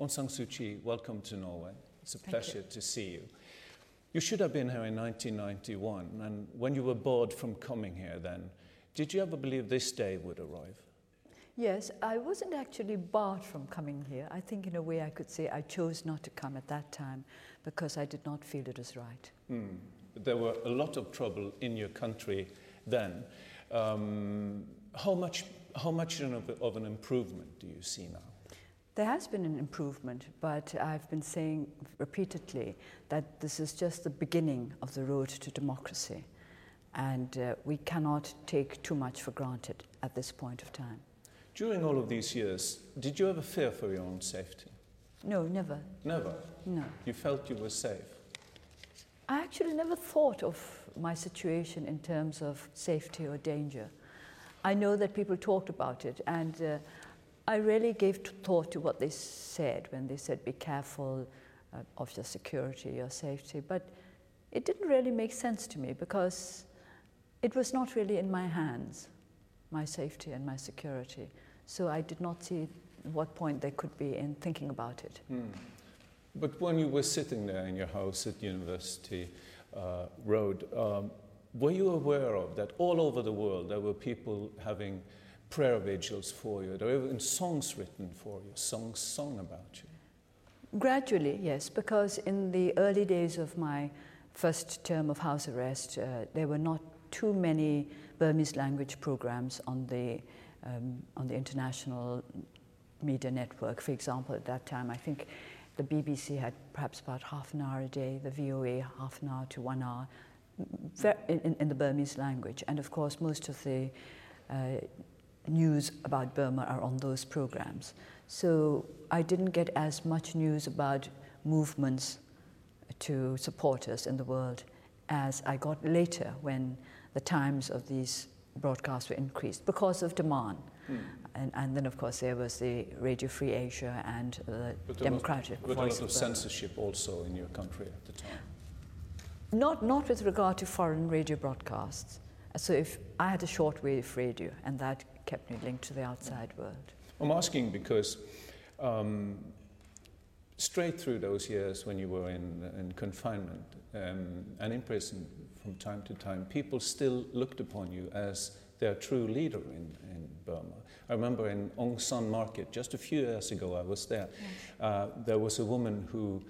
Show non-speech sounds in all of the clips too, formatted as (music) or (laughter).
Aung San Suu Kyi, welcome to Norway. It's a pleasure to see you. You should have been here in 1991, and when you were bored from coming here then, did you ever believe this day would arrive? Yes, I wasn't actually barred from coming here. I think, in a way, I could say I chose not to come at that time because I did not feel it was right. Mm. There were a lot of trouble in your country then. Um, how much, how much of, of an improvement do you see now? There has been an improvement, but I've been saying repeatedly that this is just the beginning of the road to democracy, and uh, we cannot take too much for granted at this point of time. During all of these years, did you ever fear for your own safety? No, never. Never? No. You felt you were safe? I actually never thought of my situation in terms of safety or danger. I know that people talked about it, and uh, I really gave thought to what they said when they said, be careful uh, of your security, your safety. But it didn't really make sense to me because it was not really in my hands, my safety and my security. So I did not see what point there could be in thinking about it. Hmm. But when you were sitting there in your house at University uh, Road, um, were you aware of that all over the world there were people having prayer vigils for you. There are even songs written for you, songs sung about you. Gradually, yes, because in the early days of my first term of house arrest, uh, there were not too many Burmese language programs on the, um, on the international media network. For example, at that time, I think the BBC had perhaps about half an hour a day, the VOA half an hour to one hour in, in the Burmese language. And of course, most of the uh, news about Burma are on those programs. So I didn't get as much news about movements to support us in the world as I got later when the times of these broadcasts were increased because of demand. Hmm. And, and, then, of course, there was the Radio Free Asia and the but Democratic But a lot of censorship also in your country at the time. Not, not with regard to foreign radio broadcasts. So if I had a shortwave radio, and that kept me linked to the outside world. I'm asking because um, straight through those years when you were in, in confinement um, and in prison from time to time, people still looked upon you as their true leader in, in Burma. I remember in Aung San Market, just a few years ago, I was there, uh, there was a woman who,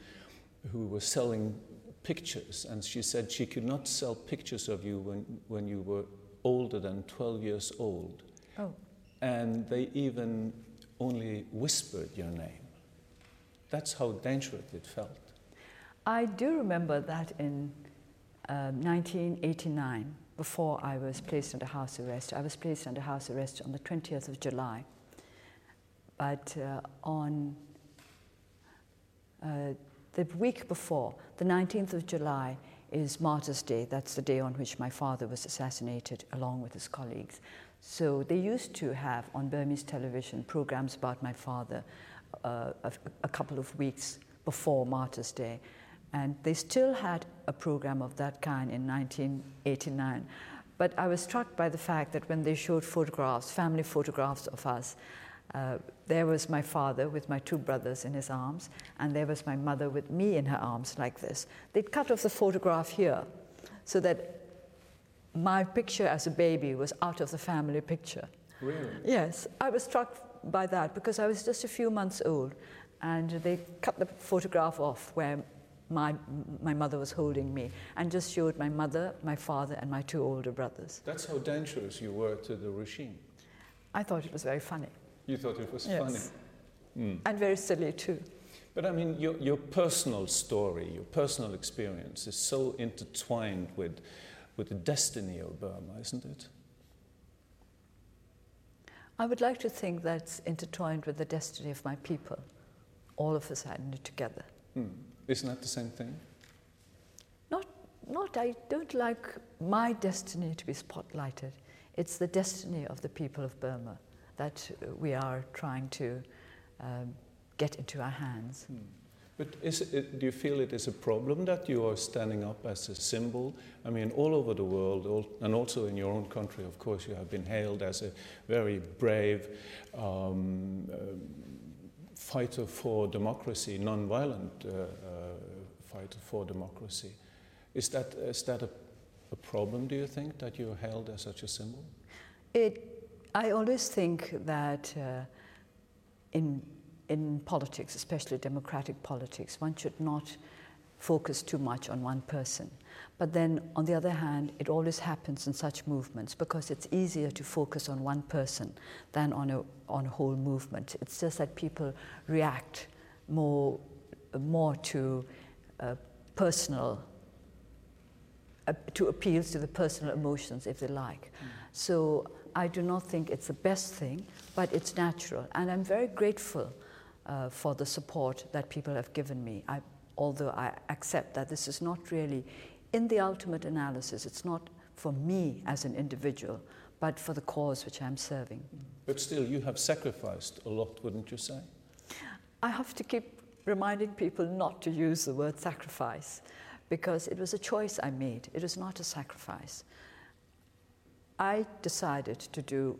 who was selling pictures, and she said she could not sell pictures of you when, when you were older than 12 years old. Oh. And they even only whispered your name. That's how dangerous it felt. I do remember that in um, 1989, before I was placed under house arrest. I was placed under house arrest on the 20th of July. But uh, on uh, the week before, the 19th of July, is Martyrs' Day. That's the day on which my father was assassinated along with his colleagues. So they used to have on Burmese television programs about my father uh, a, a, couple of weeks before Martyrs' Day. And they still had a program of that kind in 1989. But I was struck by the fact that when they showed photographs, family photographs of us, uh, there was my father with my two brothers in his arms, and there was my mother with me in her arms, like this. They'd cut off the photograph here so that my picture as a baby was out of the family picture. Really? Yes, I was struck by that because I was just a few months old and they cut the photograph off where my, my mother was holding me and just showed my mother, my father, and my two older brothers. That's how dangerous you were to the regime. I thought it was very funny. You thought it was yes. funny? Mm. And very silly too. But I mean, your, your personal story, your personal experience is so intertwined with with the destiny of Burma, isn't it? I would like to think that's intertwined with the destiny of my people, all of us sudden together. Hmm. Isn't that the same thing? Not, not, I don't like my destiny to be spotlighted. It's the destiny of the people of Burma that we are trying to um, get into our hands. Hmm. But it, do you feel it is a problem that you are standing up as a symbol? I mean, all over the world, all, and also in your own country, of course, you have been hailed as a very brave, um, uh, fighter for democracy, non-violent uh, uh, fighter for democracy. Is that, is that a, a problem, do you think, that you're hailed as such a symbol? It, I always think that uh, in, in politics, especially democratic politics, one should not focus too much on one person. But then, on the other hand, it always happens in such movements because it's easier to focus on one person than on a, on a whole movement. It's just that people react more, more to uh, personal, uh, to appeals to the personal emotions, if they like. Mm. So I do not think it's the best thing, but it's natural. And I'm very grateful uh, for the support that people have given me. I, although I accept that this is not really, in the ultimate analysis, it's not for me as an individual, but for the cause which I'm serving. But still, you have sacrificed a lot, wouldn't you say? I have to keep reminding people not to use the word sacrifice because it was a choice I made. It was not a sacrifice. I decided to do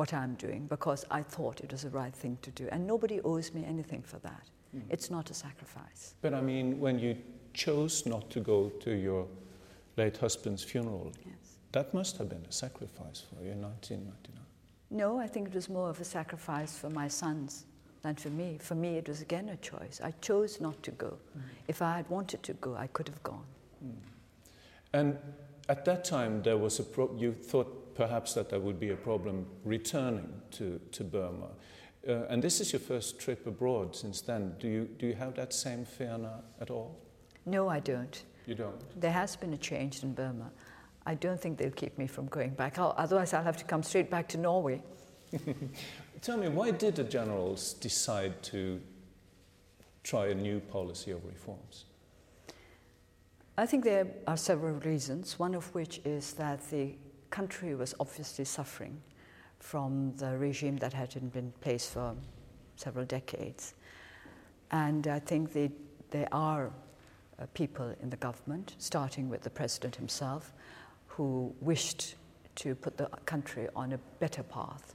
what I'm doing because I thought it was the right thing to do, and nobody owes me anything for that. Mm. It's not a sacrifice. But I mean, when you chose not to go to your late husband's funeral, yes. that must have been a sacrifice for you in 1999. No, I think it was more of a sacrifice for my sons than for me. For me, it was again a choice. I chose not to go. Mm. If I had wanted to go, I could have gone. Mm. And at that time, there was a pro- you thought perhaps that there would be a problem returning to, to Burma. Uh, and this is your first trip abroad since then. Do you, do you have that same fear now at all? No, I don't. You don't? There has been a change in Burma. I don't think they'll keep me from going back. I'll, otherwise, I'll have to come straight back to Norway. (laughs) Tell me, why did the generals decide to try a new policy of reforms? I think there are several reasons, one of which is that the country was obviously suffering from the regime that had been in place for several decades. And I think they, there are uh, people in the government, starting with the president himself, who wished to put the country on a better path.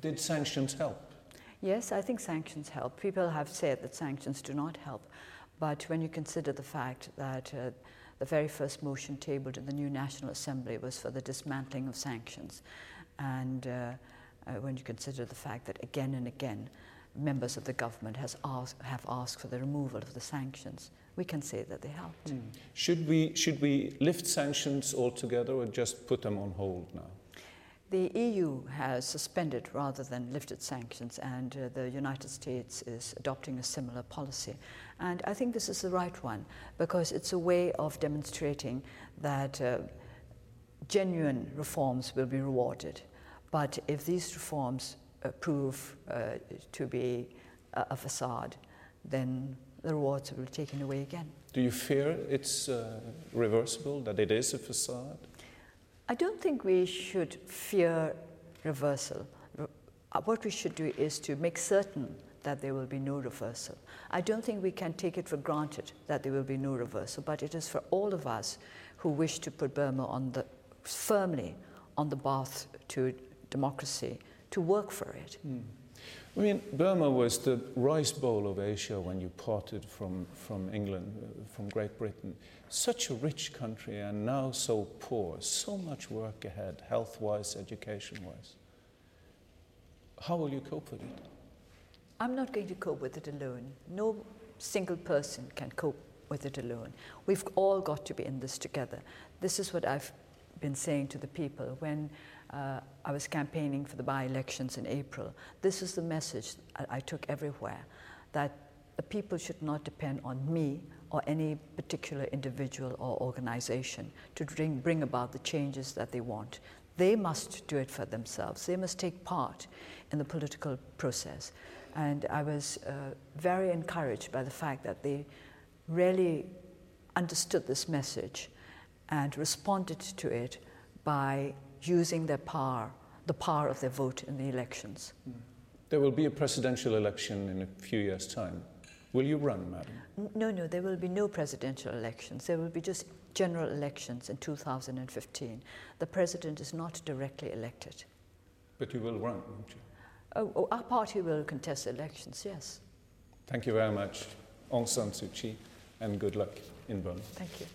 Did sanctions help? Yes, I think sanctions help. People have said that sanctions do not help. But when you consider the fact that uh, the very first motion tabled in the new National Assembly was for the dismantling of sanctions, and uh, uh, when you consider the fact that again and again members of the government has asked, have asked for the removal of the sanctions, we can say that they helped. Mm. Should, we, should we lift sanctions altogether or just put them on hold now? The EU has suspended rather than lifted sanctions, and uh, the United States is adopting a similar policy. And I think this is the right one because it's a way of demonstrating that uh, genuine reforms will be rewarded. But if these reforms uh, prove uh, to be a, a, facade, then the rewards will be taken away again. Do you fear it's uh, reversible, that it is a facade? I don't think we should fear reversal. Uh, what we should do is to make certain that there will be no reversal. I don't think we can take it for granted that there will be no reversal, but it is for all of us who wish to put Burma on the, firmly on the path to democracy to work for it. Mm. I mean, Burma was the rice bowl of Asia when you parted from, from England, uh, from Great Britain. Such a rich country and now so poor, so much work ahead, health wise, education wise. How will you cope with it? I'm not going to cope with it alone. No single person can cope with it alone. We've all got to be in this together. This is what I've been saying to the people when uh, I was campaigning for the by elections in April. This is the message I, took everywhere that the people should not depend on me or any particular individual or organization to bring, bring about the changes that they want. They must do it for themselves. They must take part in the political process. And I was uh, very encouraged by the fact that they really understood this message and responded to it by using their power, the power of their vote in the elections. There will be a presidential election in a few years' time. Will you run, madam? No, no, there will be no presidential elections. There will be just general elections in 2015. The president is not directly elected. But you will run, won't you? Oh, oh, our party will contest elections, yes. Thank you very much, Aung San Suu Kyi, and good luck in Burma. Thank you.